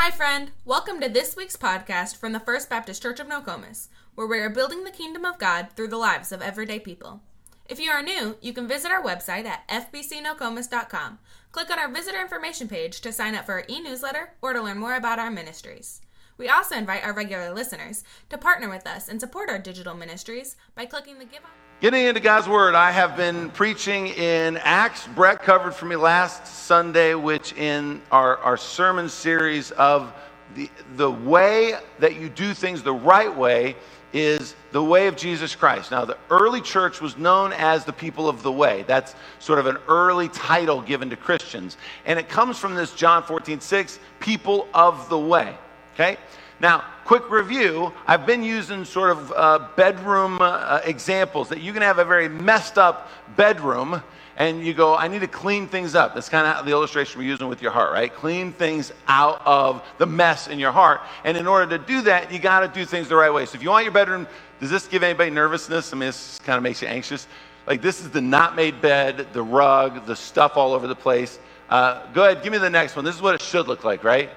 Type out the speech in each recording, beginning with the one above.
Hi, friend. Welcome to this week's podcast from the First Baptist Church of Nokomis, where we are building the kingdom of God through the lives of everyday people. If you are new, you can visit our website at fbcnokomis.com. Click on our visitor information page to sign up for our e newsletter or to learn more about our ministries. We also invite our regular listeners to partner with us and support our digital ministries by clicking the Give On. Getting into God's Word, I have been preaching in Acts. Brett covered for me last Sunday, which in our, our sermon series of the, the way that you do things the right way is the way of Jesus Christ. Now, the early church was known as the people of the way. That's sort of an early title given to Christians. And it comes from this John 14, 6, people of the way. Okay? Now, quick review I've been using sort of uh, bedroom uh, examples that you can have a very messed up bedroom and you go, I need to clean things up. That's kind of the illustration we're using with your heart, right? Clean things out of the mess in your heart. And in order to do that, you got to do things the right way. So if you want your bedroom, does this give anybody nervousness? I mean, this kind of makes you anxious. Like this is the not made bed, the rug, the stuff all over the place. Uh, go ahead, give me the next one. This is what it should look like, right?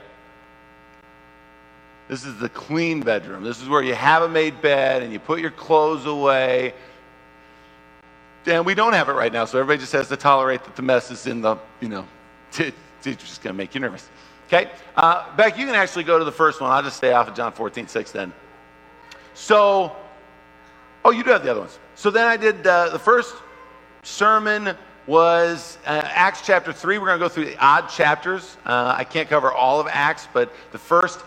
This is the clean bedroom. This is where you have a made bed and you put your clothes away. And we don't have it right now, so everybody just has to tolerate that the mess is in the, you know, it's just going to make you nervous. Okay? Uh, Beck, you can actually go to the first one. I'll just stay off of John 14, 6 then. So, oh, you do have the other ones. So then I did uh, the first sermon was uh, Acts chapter 3. We're going to go through the odd chapters. Uh, I can't cover all of Acts, but the first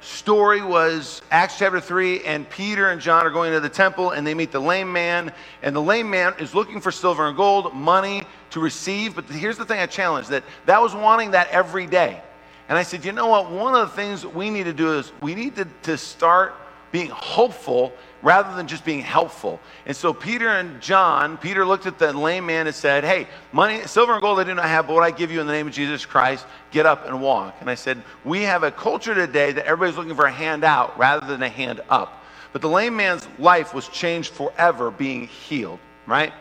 story was Acts chapter 3, and Peter and John are going to the temple and they meet the lame man. And the lame man is looking for silver and gold, money to receive. But here's the thing I challenged that that was wanting that every day. And I said, you know what? One of the things we need to do is we need to, to start being hopeful rather than just being helpful. And so Peter and John, Peter looked at the lame man and said, Hey, money, silver and gold I do not have, but what I give you in the name of Jesus Christ, get up and walk. And I said, We have a culture today that everybody's looking for a hand out rather than a hand up. But the lame man's life was changed forever being healed, right?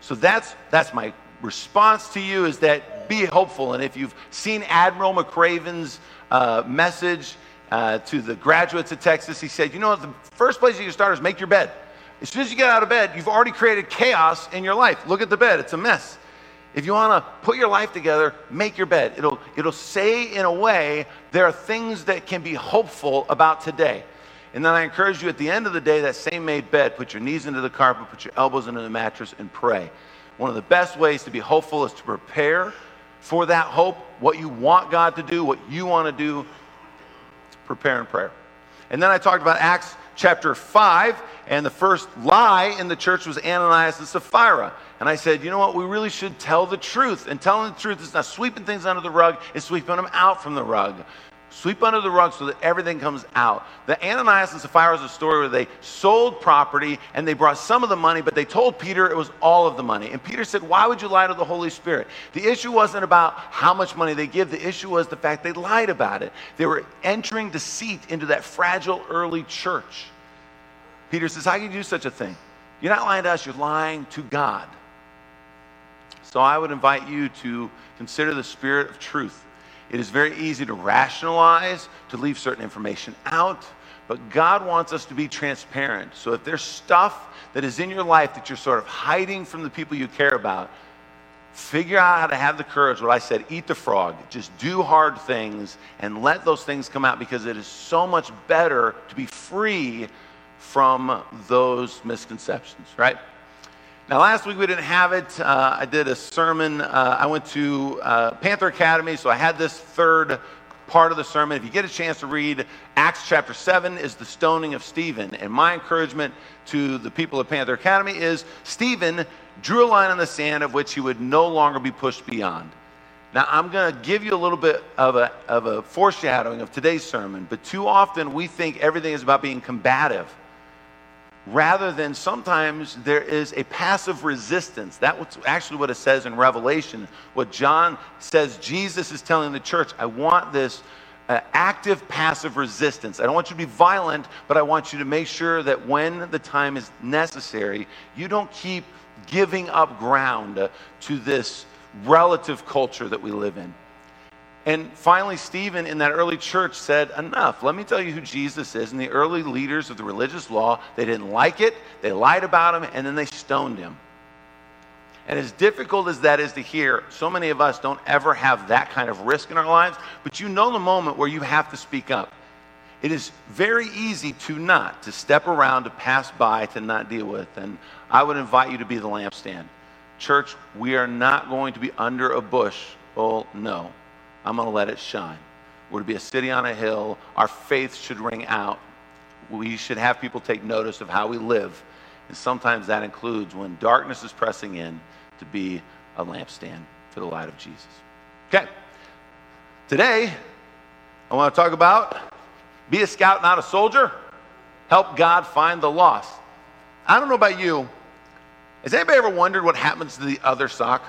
So that's that's my response to you is that be hopeful. And if you've seen Admiral McRaven's uh, message, uh, to the graduates of Texas. He said, You know, the first place you can start is make your bed. As soon as you get out of bed, you've already created chaos in your life. Look at the bed, it's a mess. If you want to put your life together, make your bed. It'll, it'll say, in a way, there are things that can be hopeful about today. And then I encourage you at the end of the day, that same made bed, put your knees into the carpet, put your elbows into the mattress, and pray. One of the best ways to be hopeful is to prepare for that hope, what you want God to do, what you want to do, prepare in prayer. And then I talked about Acts chapter 5, and the first lie in the church was Ananias and Sapphira. And I said, you know what? We really should tell the truth. And telling the truth is not sweeping things under the rug, it's sweeping them out from the rug. Sweep under the rug so that everything comes out. The Ananias and Sapphira is a story where they sold property and they brought some of the money, but they told Peter it was all of the money. And Peter said, Why would you lie to the Holy Spirit? The issue wasn't about how much money they give, the issue was the fact they lied about it. They were entering deceit into that fragile early church. Peter says, How can you do such a thing? You're not lying to us, you're lying to God. So I would invite you to consider the spirit of truth it is very easy to rationalize, to leave certain information out, but God wants us to be transparent. So if there's stuff that is in your life that you're sort of hiding from the people you care about, figure out how to have the courage. What I said, eat the frog. Just do hard things and let those things come out because it is so much better to be free from those misconceptions, right? Now, last week we didn't have it. Uh, I did a sermon. Uh, I went to uh, Panther Academy, so I had this third part of the sermon. If you get a chance to read Acts chapter 7 is the stoning of Stephen. And my encouragement to the people of Panther Academy is Stephen drew a line on the sand of which he would no longer be pushed beyond. Now, I'm going to give you a little bit of a, of a foreshadowing of today's sermon, but too often we think everything is about being combative rather than sometimes there is a passive resistance. That's actually what it says in Revelation. What John says Jesus is telling the church I want this uh, active passive resistance. I don't want you to be violent, but I want you to make sure that when the time is necessary, you don't keep giving up ground uh, to this relative culture that we live in. And finally, Stephen in that early church said, Enough. Let me tell you who Jesus is. And the early leaders of the religious law, they didn't like it, they lied about him, and then they stoned him. And as difficult as that is to hear, so many of us don't ever have that kind of risk in our lives, but you know the moment where you have to speak up. It is very easy to not, to step around, to pass by, to not deal with. And I would invite you to be the lampstand. Church, we are not going to be under a bush. Oh, no. I'm going to let it shine. We're to be a city on a hill. Our faith should ring out. We should have people take notice of how we live. And sometimes that includes when darkness is pressing in to be a lampstand for the light of Jesus. Okay. Today, I want to talk about be a scout, not a soldier. Help God find the lost. I don't know about you. Has anybody ever wondered what happens to the other sock?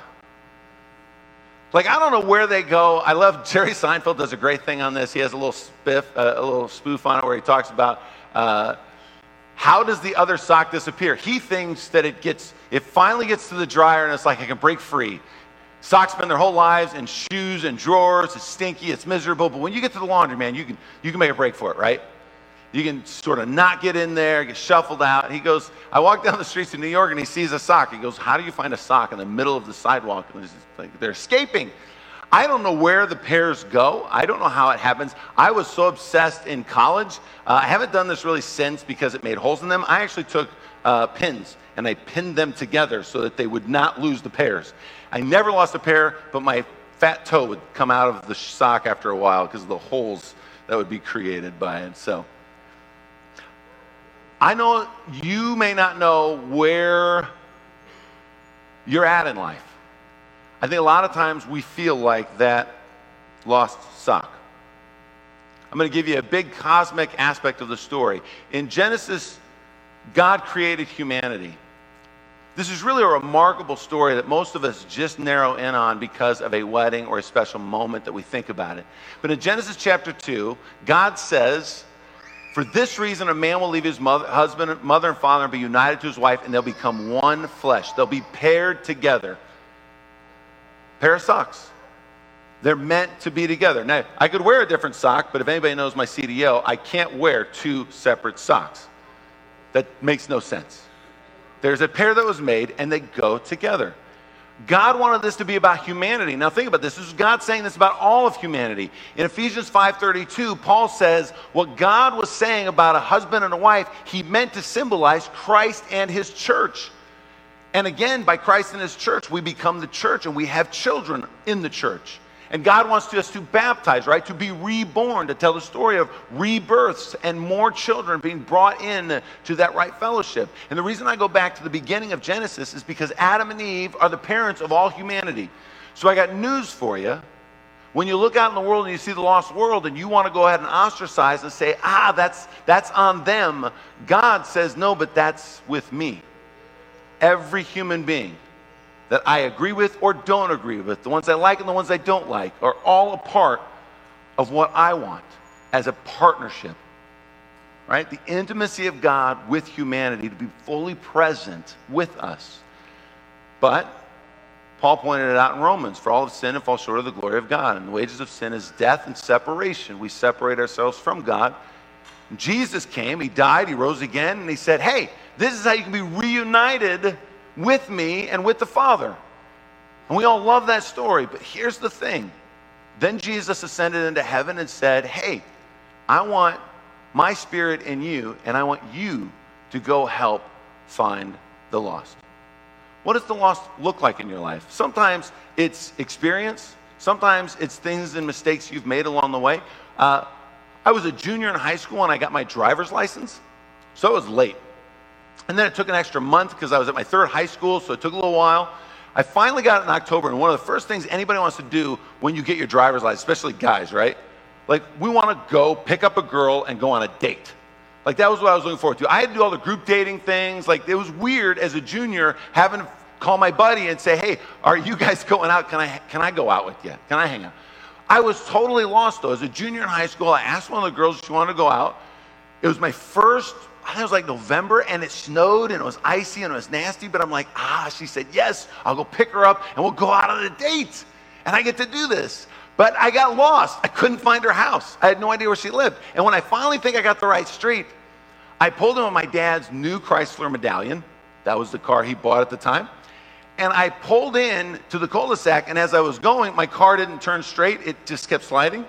Like, I don't know where they go. I love Jerry Seinfeld does a great thing on this. He has a little spiff, uh, a little spoof on it where he talks about uh, how does the other sock disappear? He thinks that it gets, it finally gets to the dryer and it's like it can break free. Socks spend their whole lives in shoes and drawers. It's stinky, it's miserable. But when you get to the laundry, man, you can, you can make a break for it, right? You can sort of not get in there, get shuffled out. He goes, I walk down the streets of New York and he sees a sock. He goes, How do you find a sock in the middle of the sidewalk? And like, they're escaping. I don't know where the pairs go. I don't know how it happens. I was so obsessed in college. Uh, I haven't done this really since because it made holes in them. I actually took uh, pins and I pinned them together so that they would not lose the pairs. I never lost a pair, but my fat toe would come out of the sock after a while because of the holes that would be created by it. So. I know you may not know where you're at in life. I think a lot of times we feel like that lost sock. I'm going to give you a big cosmic aspect of the story. In Genesis, God created humanity. This is really a remarkable story that most of us just narrow in on because of a wedding or a special moment that we think about it. But in Genesis chapter 2, God says, for this reason, a man will leave his mother, husband, mother, and father and be united to his wife, and they'll become one flesh. They'll be paired together. Pair of socks. They're meant to be together. Now, I could wear a different sock, but if anybody knows my CDL, I can't wear two separate socks. That makes no sense. There's a pair that was made, and they go together. God wanted this to be about humanity. Now think about this. This is God saying this about all of humanity. In Ephesians 5:32, Paul says what God was saying about a husband and a wife, he meant to symbolize Christ and his church. And again, by Christ and his church, we become the church and we have children in the church. And God wants us to baptize, right? To be reborn, to tell the story of rebirths and more children being brought in to that right fellowship. And the reason I go back to the beginning of Genesis is because Adam and Eve are the parents of all humanity. So I got news for you. When you look out in the world and you see the lost world and you want to go ahead and ostracize and say, ah, that's, that's on them, God says, no, but that's with me. Every human being that I agree with or don't agree with, the ones I like and the ones I don't like, are all a part of what I want as a partnership. Right? The intimacy of God with humanity to be fully present with us. But Paul pointed it out in Romans for all of sin and fall short of the glory of God. And the wages of sin is death and separation. We separate ourselves from God. Jesus came, he died, he rose again, and he said, Hey, this is how you can be reunited with me and with the Father. And we all love that story, but here's the thing. Then Jesus ascended into heaven and said, Hey, I want my spirit in you, and I want you to go help find the lost. What does the lost look like in your life? Sometimes it's experience, sometimes it's things and mistakes you've made along the way. Uh, I was a junior in high school and I got my driver's license, so it was late. And then it took an extra month because I was at my third high school, so it took a little while. I finally got it in October, and one of the first things anybody wants to do when you get your driver's license, especially guys, right? Like, we want to go pick up a girl and go on a date. Like, that was what I was looking forward to. I had to do all the group dating things. Like, it was weird as a junior having to call my buddy and say, hey, are you guys going out? Can I, can I go out with you? Can I hang out? I was totally lost, though. As a junior in high school, I asked one of the girls if she wanted to go out. It was my first I think it was like November and it snowed and it was icy and it was nasty, but I'm like, ah, she said, yes, I'll go pick her up and we'll go out on a date. And I get to do this. But I got lost. I couldn't find her house. I had no idea where she lived. And when I finally think I got the right street, I pulled in on my dad's new Chrysler Medallion. That was the car he bought at the time. And I pulled in to the cul-de-sac, and as I was going, my car didn't turn straight. It just kept sliding.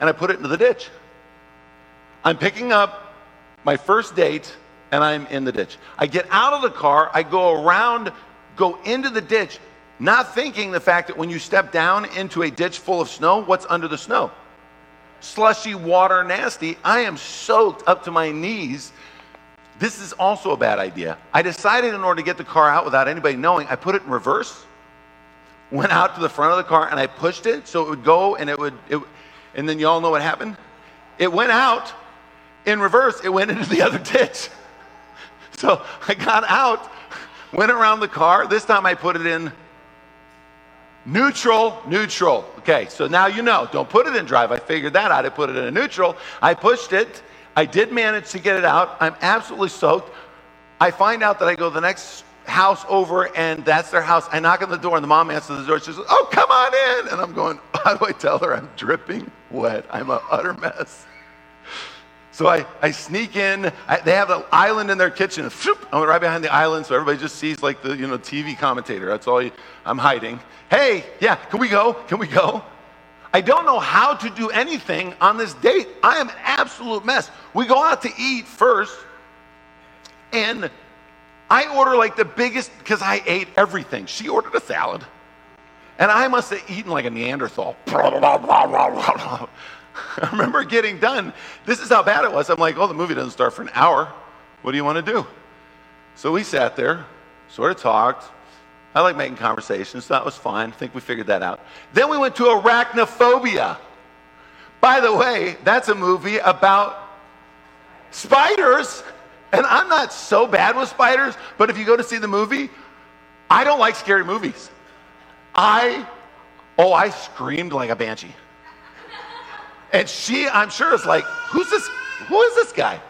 And I put it into the ditch. I'm picking up my first date, and I'm in the ditch. I get out of the car, I go around, go into the ditch, not thinking the fact that when you step down into a ditch full of snow, what's under the snow? Slushy water, nasty. I am soaked up to my knees. This is also a bad idea. I decided in order to get the car out without anybody knowing, I put it in reverse, went out to the front of the car, and I pushed it so it would go and it would, it, and then you all know what happened? It went out in reverse, it went into the other ditch. So I got out, went around the car. This time I put it in Neutral, neutral. Okay, so now you know. Don't put it in drive. I figured that out. I put it in a neutral. I pushed it. I did manage to get it out. I'm absolutely soaked. I find out that I go the next house over and that's their house. I knock on the door and the mom answers the door. She says, Oh, come on in. And I'm going, How do I tell her I'm dripping wet? I'm an utter mess. So I, I sneak in. I, they have an island in their kitchen. I'm oh, right behind the island, so everybody just sees like the you know TV commentator. That's all you, I'm hiding. Hey, yeah, can we go? Can we go? I don't know how to do anything on this date. I am an absolute mess. We go out to eat first, and I order like the biggest because I ate everything. She ordered a salad, and I must have eaten like a Neanderthal. I remember getting done. This is how bad it was. I'm like, oh, the movie doesn't start for an hour. What do you want to do? So we sat there, sort of talked. I like making conversations, so that was fine. I think we figured that out. Then we went to Arachnophobia. By the way, that's a movie about spiders. And I'm not so bad with spiders, but if you go to see the movie, I don't like scary movies. I, oh, I screamed like a banshee. And she, I'm sure, is like, who's this? Who is this guy?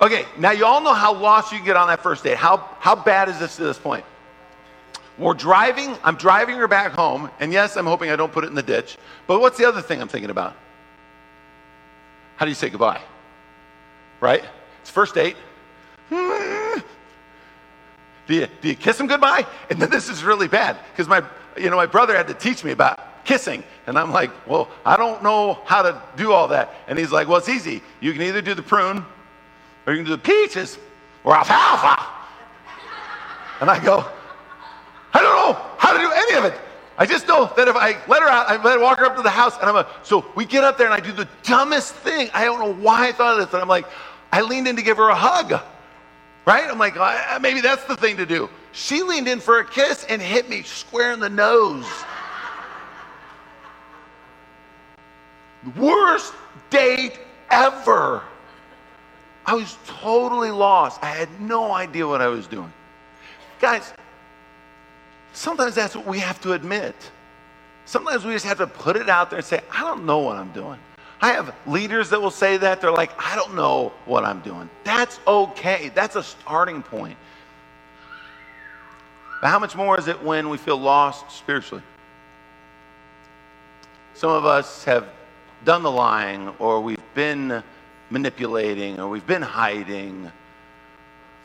Okay, now you all know how lost you get on that first date. How, how bad is this to this point? We're driving, I'm driving her back home, and yes, I'm hoping I don't put it in the ditch. But what's the other thing I'm thinking about? How do you say goodbye? Right? It's first date. Do you, do you kiss him goodbye? And then this is really bad because my, you know, my brother had to teach me about kissing. And I'm like, well, I don't know how to do all that. And he's like, well, it's easy. You can either do the prune or you can do the peaches or alfalfa. And I go, I don't know how to do any of it. I just know that if I let her out, I let her walk her up to the house, and I'm a, so we get up there and I do the dumbest thing. I don't know why I thought of this. And I'm like, I leaned in to give her a hug, right? I'm like, maybe that's the thing to do. She leaned in for a kiss and hit me square in the nose. Worst date ever. I was totally lost. I had no idea what I was doing. Guys, sometimes that's what we have to admit. Sometimes we just have to put it out there and say, I don't know what I'm doing. I have leaders that will say that. They're like, I don't know what I'm doing. That's okay. That's a starting point. But how much more is it when we feel lost spiritually? Some of us have done the lying, or we've been manipulating, or we've been hiding,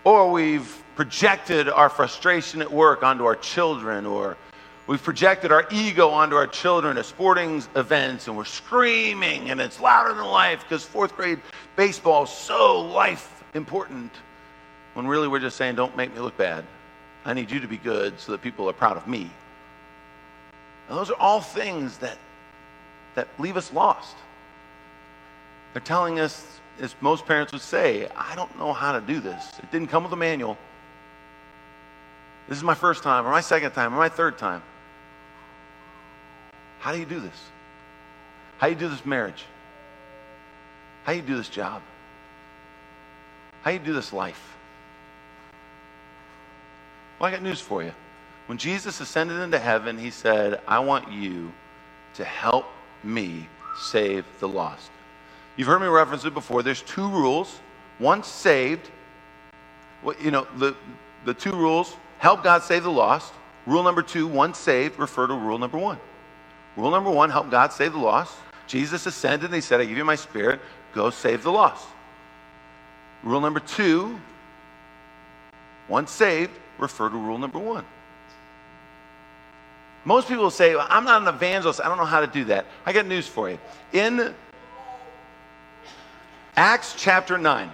or we've projected our frustration at work onto our children, or we've projected our ego onto our children at sporting events, and we're screaming, and it's louder than life because fourth grade baseball is so life important. When really we're just saying, don't make me look bad. I need you to be good so that people are proud of me. And those are all things that that leave us lost. They're telling us, as most parents would say, I don't know how to do this. It didn't come with a manual. This is my first time, or my second time, or my third time. How do you do this? How do you do this marriage? How do you do this job? How do you do this life? Well, I got news for you. When Jesus ascended into heaven, he said, I want you to help me save the lost. You've heard me reference it before. There's two rules. Once saved, you know, the, the two rules help God save the lost. Rule number two, once saved, refer to rule number one. Rule number one help God save the lost. Jesus ascended and he said, I give you my spirit, go save the lost. Rule number two once saved, refer to rule number one. Most people say, well, I'm not an evangelist. I don't know how to do that. I got news for you. In Acts chapter 9,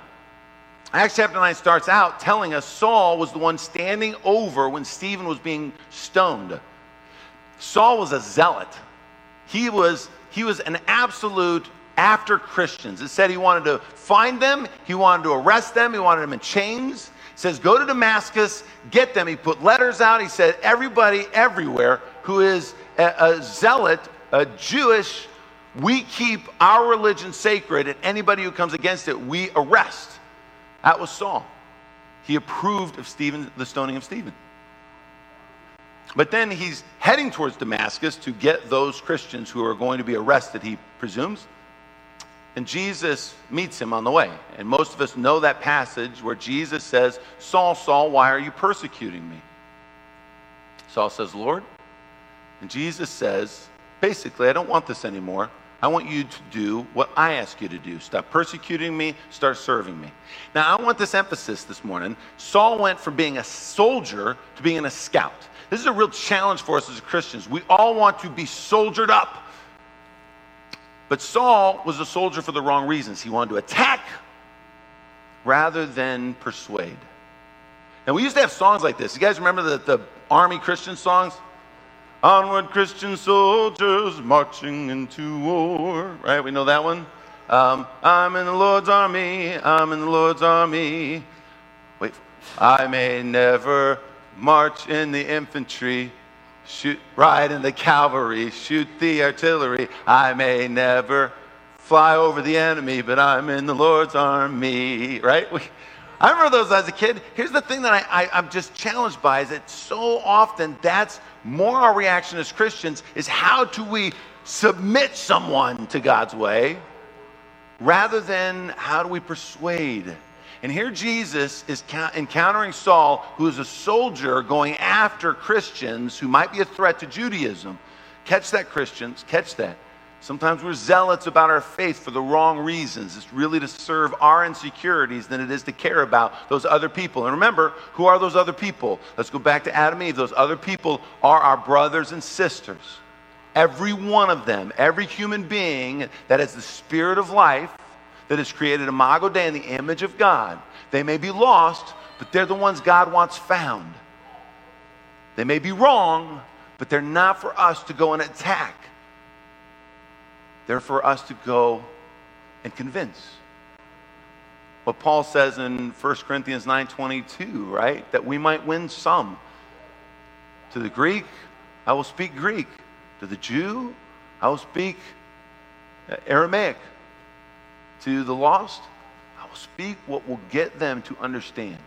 Acts chapter 9 starts out telling us Saul was the one standing over when Stephen was being stoned. Saul was a zealot. He was, he was an absolute after Christians. It said he wanted to find them, he wanted to arrest them, he wanted them in chains. Says, Go to Damascus, get them. He put letters out. He said, Everybody everywhere who is a, a zealot, a Jewish, we keep our religion sacred, and anybody who comes against it, we arrest. That was Saul. He approved of Stephen, the stoning of Stephen. But then he's heading towards Damascus to get those Christians who are going to be arrested, he presumes. And Jesus meets him on the way. And most of us know that passage where Jesus says, Saul, Saul, why are you persecuting me? Saul says, Lord, and Jesus says, basically, I don't want this anymore. I want you to do what I ask you to do. Stop persecuting me, start serving me. Now, I want this emphasis this morning. Saul went from being a soldier to being a scout. This is a real challenge for us as Christians. We all want to be soldiered up. But Saul was a soldier for the wrong reasons. He wanted to attack rather than persuade. And we used to have songs like this. You guys remember the, the army Christian songs? Onward, Christian soldiers marching into war. Right? We know that one. Um, I'm in the Lord's army. I'm in the Lord's army. Wait. I may never march in the infantry, shoot, ride in the cavalry, shoot the artillery. I may never fly over the enemy, but I'm in the Lord's army. Right? We, I remember those as a kid. Here's the thing that I, I, I'm just challenged by is that so often that's more our reaction as Christians is how do we submit someone to God's way rather than how do we persuade. And here Jesus is encountering Saul, who is a soldier going after Christians who might be a threat to Judaism. Catch that, Christians, catch that. Sometimes we're zealots about our faith for the wrong reasons. It's really to serve our insecurities than it is to care about those other people. And remember, who are those other people? Let's go back to Adam and Eve. Those other people are our brothers and sisters. Every one of them, every human being that has the spirit of life, that has created imago Dei in the image of God, they may be lost, but they're the ones God wants found. They may be wrong, but they're not for us to go and attack. They're for us to go and convince. What Paul says in 1 Corinthians 9:22, right? That we might win some. To the Greek, I will speak Greek. To the Jew, I will speak uh, Aramaic. To the lost, I will speak what will get them to understand.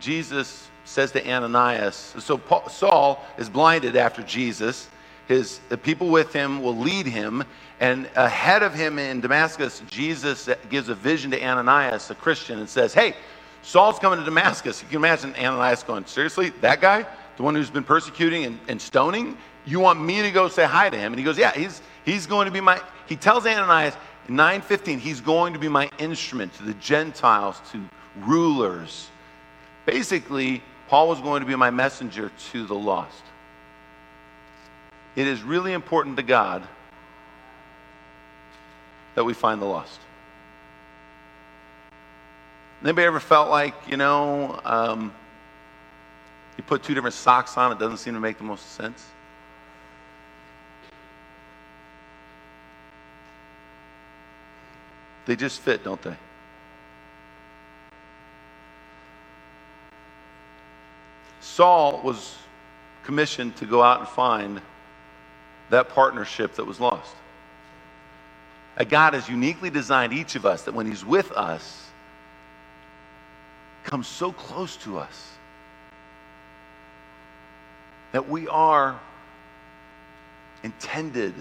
Jesus says to Ananias, so Paul, Saul is blinded after Jesus. His the people with him will lead him, and ahead of him in Damascus, Jesus gives a vision to Ananias, a Christian, and says, "Hey, Saul's coming to Damascus." You can imagine Ananias going, "Seriously, that guy, the one who's been persecuting and, and stoning, you want me to go say hi to him?" And he goes, "Yeah, he's he's going to be my." He tells Ananias, 9:15, he's going to be my instrument to the Gentiles, to rulers. Basically, Paul was going to be my messenger to the lost. It is really important to God that we find the lost. Anybody ever felt like, you know, um, you put two different socks on, it doesn't seem to make the most sense? They just fit, don't they? Saul was commissioned to go out and find that partnership that was lost. A God has uniquely designed each of us that when He's with us, comes so close to us that we are intended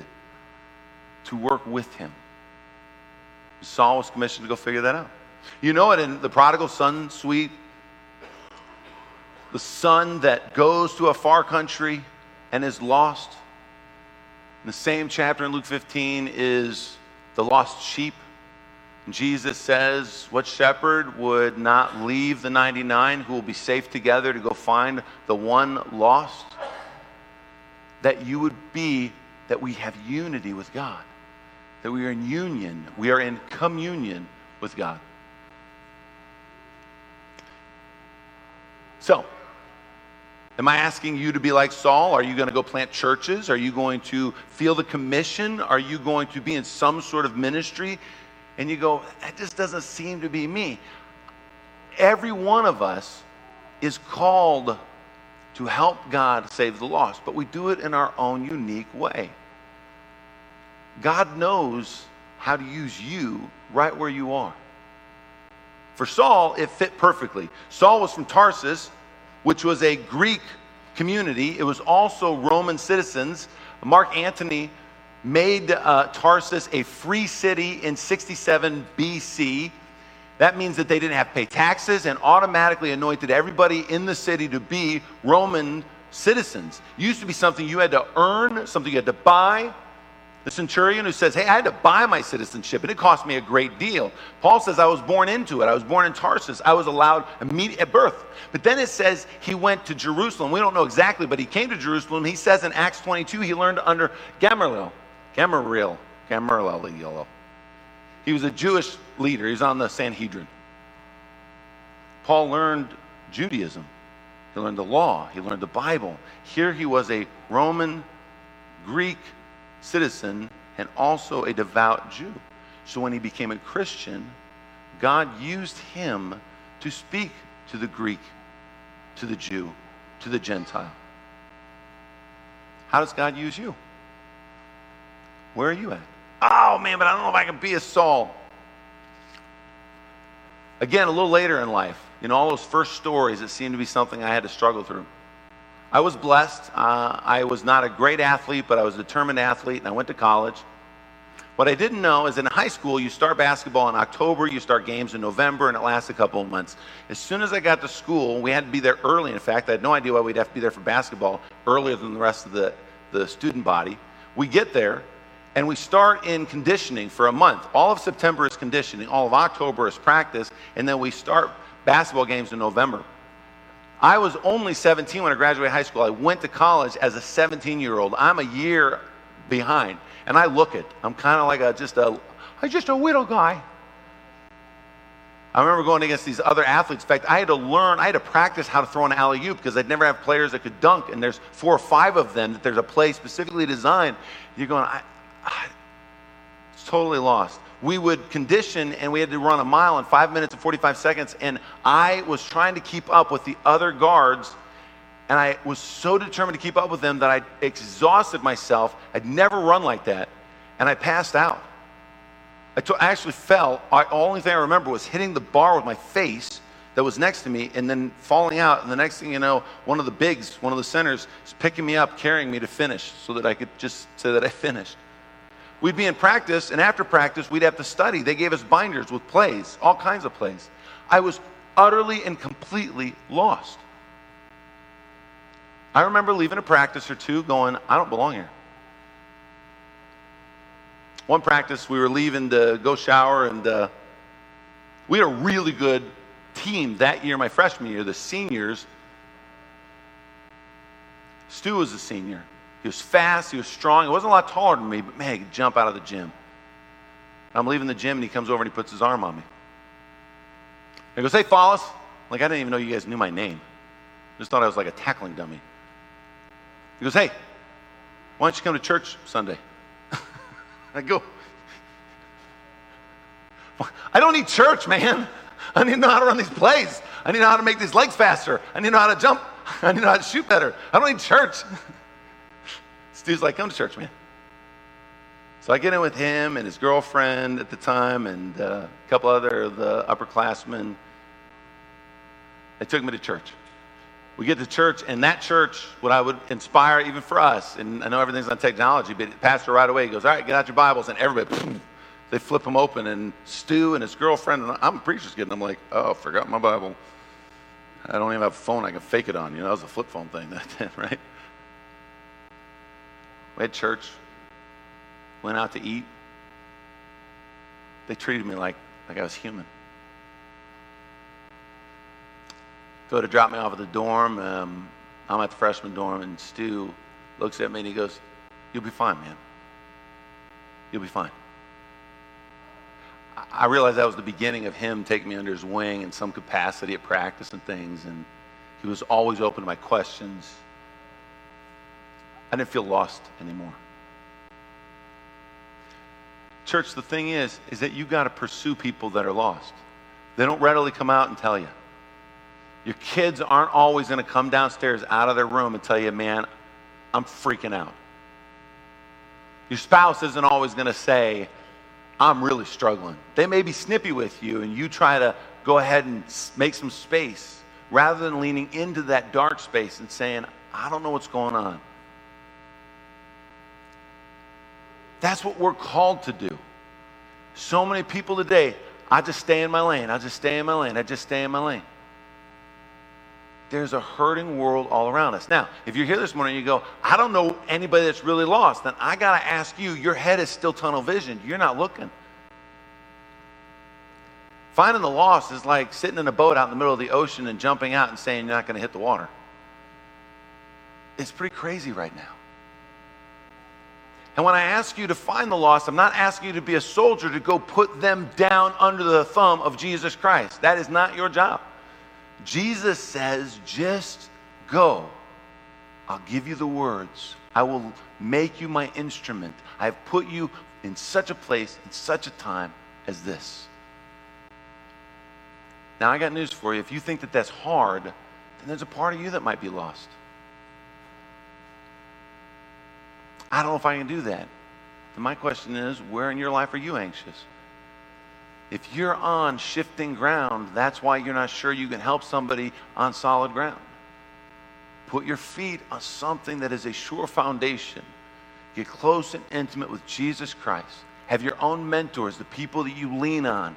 to work with Him. Saul was commissioned to go figure that out. You know it in the prodigal son suite the son that goes to a far country and is lost. In the same chapter in Luke 15 is the lost sheep. Jesus says, What shepherd would not leave the 99 who will be safe together to go find the one lost? That you would be, that we have unity with God, that we are in union, we are in communion with God. So, Am I asking you to be like Saul? Are you going to go plant churches? Are you going to feel the commission? Are you going to be in some sort of ministry? And you go, that just doesn't seem to be me. Every one of us is called to help God save the lost, but we do it in our own unique way. God knows how to use you right where you are. For Saul, it fit perfectly. Saul was from Tarsus which was a Greek community. It was also Roman citizens. Mark Antony made uh, Tarsus a free city in 67 BC. That means that they didn't have to pay taxes and automatically anointed everybody in the city to be Roman citizens. It used to be something you had to earn, something you had to buy. The centurion who says, Hey, I had to buy my citizenship and it cost me a great deal. Paul says, I was born into it. I was born in Tarsus. I was allowed immediate at birth. But then it says he went to Jerusalem. We don't know exactly, but he came to Jerusalem. He says in Acts 22, he learned under Gamaliel. Gamaliel. Gamaliel. He was a Jewish leader. He was on the Sanhedrin. Paul learned Judaism. He learned the law. He learned the Bible. Here he was a Roman, Greek, citizen and also a devout Jew. So when he became a Christian, God used him to speak to the Greek, to the Jew, to the Gentile. How does God use you? Where are you at? Oh man, but I don't know if I can be a Saul. Again, a little later in life, you know, all those first stories, it seemed to be something I had to struggle through. I was blessed. Uh, I was not a great athlete, but I was a determined athlete, and I went to college. What I didn't know is in high school, you start basketball in October, you start games in November, and it lasts a couple of months. As soon as I got to school, we had to be there early. In fact, I had no idea why we'd have to be there for basketball earlier than the rest of the, the student body. We get there, and we start in conditioning for a month. All of September is conditioning, all of October is practice, and then we start basketball games in November. I was only 17 when I graduated high school. I went to college as a 17 year old. I'm a year behind. And I look it. I'm kind of like a just a I'm just a widow guy. I remember going against these other athletes. In fact, I had to learn, I had to practice how to throw an alley oop because I'd never have players that could dunk. And there's four or five of them that there's a play specifically designed. You're going, I, I, it's totally lost we would condition and we had to run a mile in five minutes and 45 seconds. And I was trying to keep up with the other guards. And I was so determined to keep up with them that I exhausted myself. I'd never run like that. And I passed out. I, t- I actually fell. The only thing I remember was hitting the bar with my face that was next to me and then falling out. And the next thing you know, one of the bigs, one of the centers, is picking me up, carrying me to finish so that I could just say that I finished. We'd be in practice, and after practice, we'd have to study. They gave us binders with plays, all kinds of plays. I was utterly and completely lost. I remember leaving a practice or two going, I don't belong here. One practice, we were leaving to go shower, and uh, we had a really good team that year, my freshman year. The seniors, Stu was a senior. He was fast, he was strong. He wasn't a lot taller than me, but man, he could jump out of the gym. I'm leaving the gym and he comes over and he puts his arm on me. He goes, Hey, Follis. Like, I didn't even know you guys knew my name. Just thought I was like a tackling dummy. He goes, Hey, why don't you come to church Sunday? I go, I don't need church, man. I need to know how to run these plays. I need to know how to make these legs faster. I need to know how to jump. I need to know how to shoot better. I don't need church. Stu's like, come to church, man. So I get in with him and his girlfriend at the time and uh, a couple other of the upperclassmen. They took me to church. We get to church, and that church, what I would inspire even for us, and I know everything's on technology, but pastor right away goes, All right, get out your Bibles, and everybody, they flip them open, and Stu and his girlfriend, and I'm a preacher's kid, and I'm like, Oh, forgot my Bible. I don't even have a phone I can fake it on. You know, that was a flip phone thing that right? We had church, went out to eat. They treated me like, like I was human. Go to drop me off at the dorm. Um, I'm at the freshman dorm, and Stu looks at me and he goes, You'll be fine, man. You'll be fine. I realized that was the beginning of him taking me under his wing in some capacity at practice and things, and he was always open to my questions. I didn't feel lost anymore. Church, the thing is, is that you got to pursue people that are lost. They don't readily come out and tell you. Your kids aren't always going to come downstairs out of their room and tell you, man, I'm freaking out. Your spouse isn't always going to say, I'm really struggling. They may be snippy with you, and you try to go ahead and make some space rather than leaning into that dark space and saying, I don't know what's going on. That's what we're called to do. So many people today, I just stay in my lane. I just stay in my lane. I just stay in my lane. There's a hurting world all around us. Now, if you're here this morning and you go, I don't know anybody that's really lost, then I got to ask you, your head is still tunnel vision. You're not looking. Finding the lost is like sitting in a boat out in the middle of the ocean and jumping out and saying you're not going to hit the water. It's pretty crazy right now. And when I ask you to find the lost, I'm not asking you to be a soldier to go put them down under the thumb of Jesus Christ. That is not your job. Jesus says, just go. I'll give you the words. I will make you my instrument. I have put you in such a place, in such a time as this. Now, I got news for you. If you think that that's hard, then there's a part of you that might be lost. I don't know if I can do that. My question is where in your life are you anxious? If you're on shifting ground, that's why you're not sure you can help somebody on solid ground. Put your feet on something that is a sure foundation. Get close and intimate with Jesus Christ. Have your own mentors, the people that you lean on.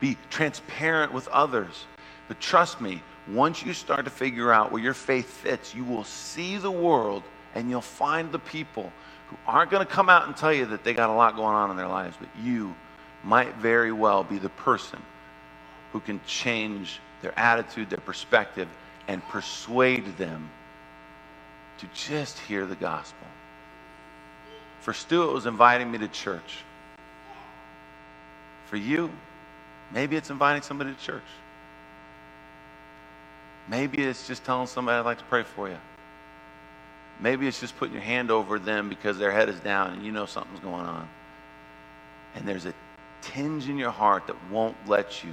Be transparent with others. But trust me, once you start to figure out where your faith fits, you will see the world and you'll find the people who aren't going to come out and tell you that they got a lot going on in their lives, but you might very well be the person who can change their attitude, their perspective, and persuade them to just hear the gospel. For Stu, it was inviting me to church. For you, maybe it's inviting somebody to church. Maybe it's just telling somebody I'd like to pray for you. Maybe it's just putting your hand over them because their head is down and you know something's going on. And there's a tinge in your heart that won't let you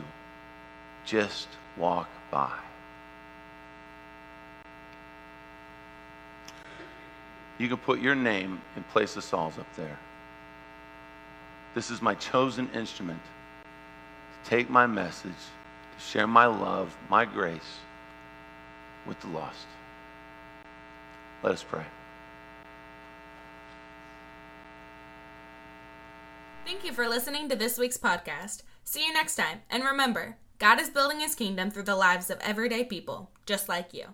just walk by. You can put your name in place of Saul's up there. This is my chosen instrument to take my message, to share my love, my grace with the lost. Let us pray. Thank you for listening to this week's podcast. See you next time. And remember, God is building his kingdom through the lives of everyday people, just like you.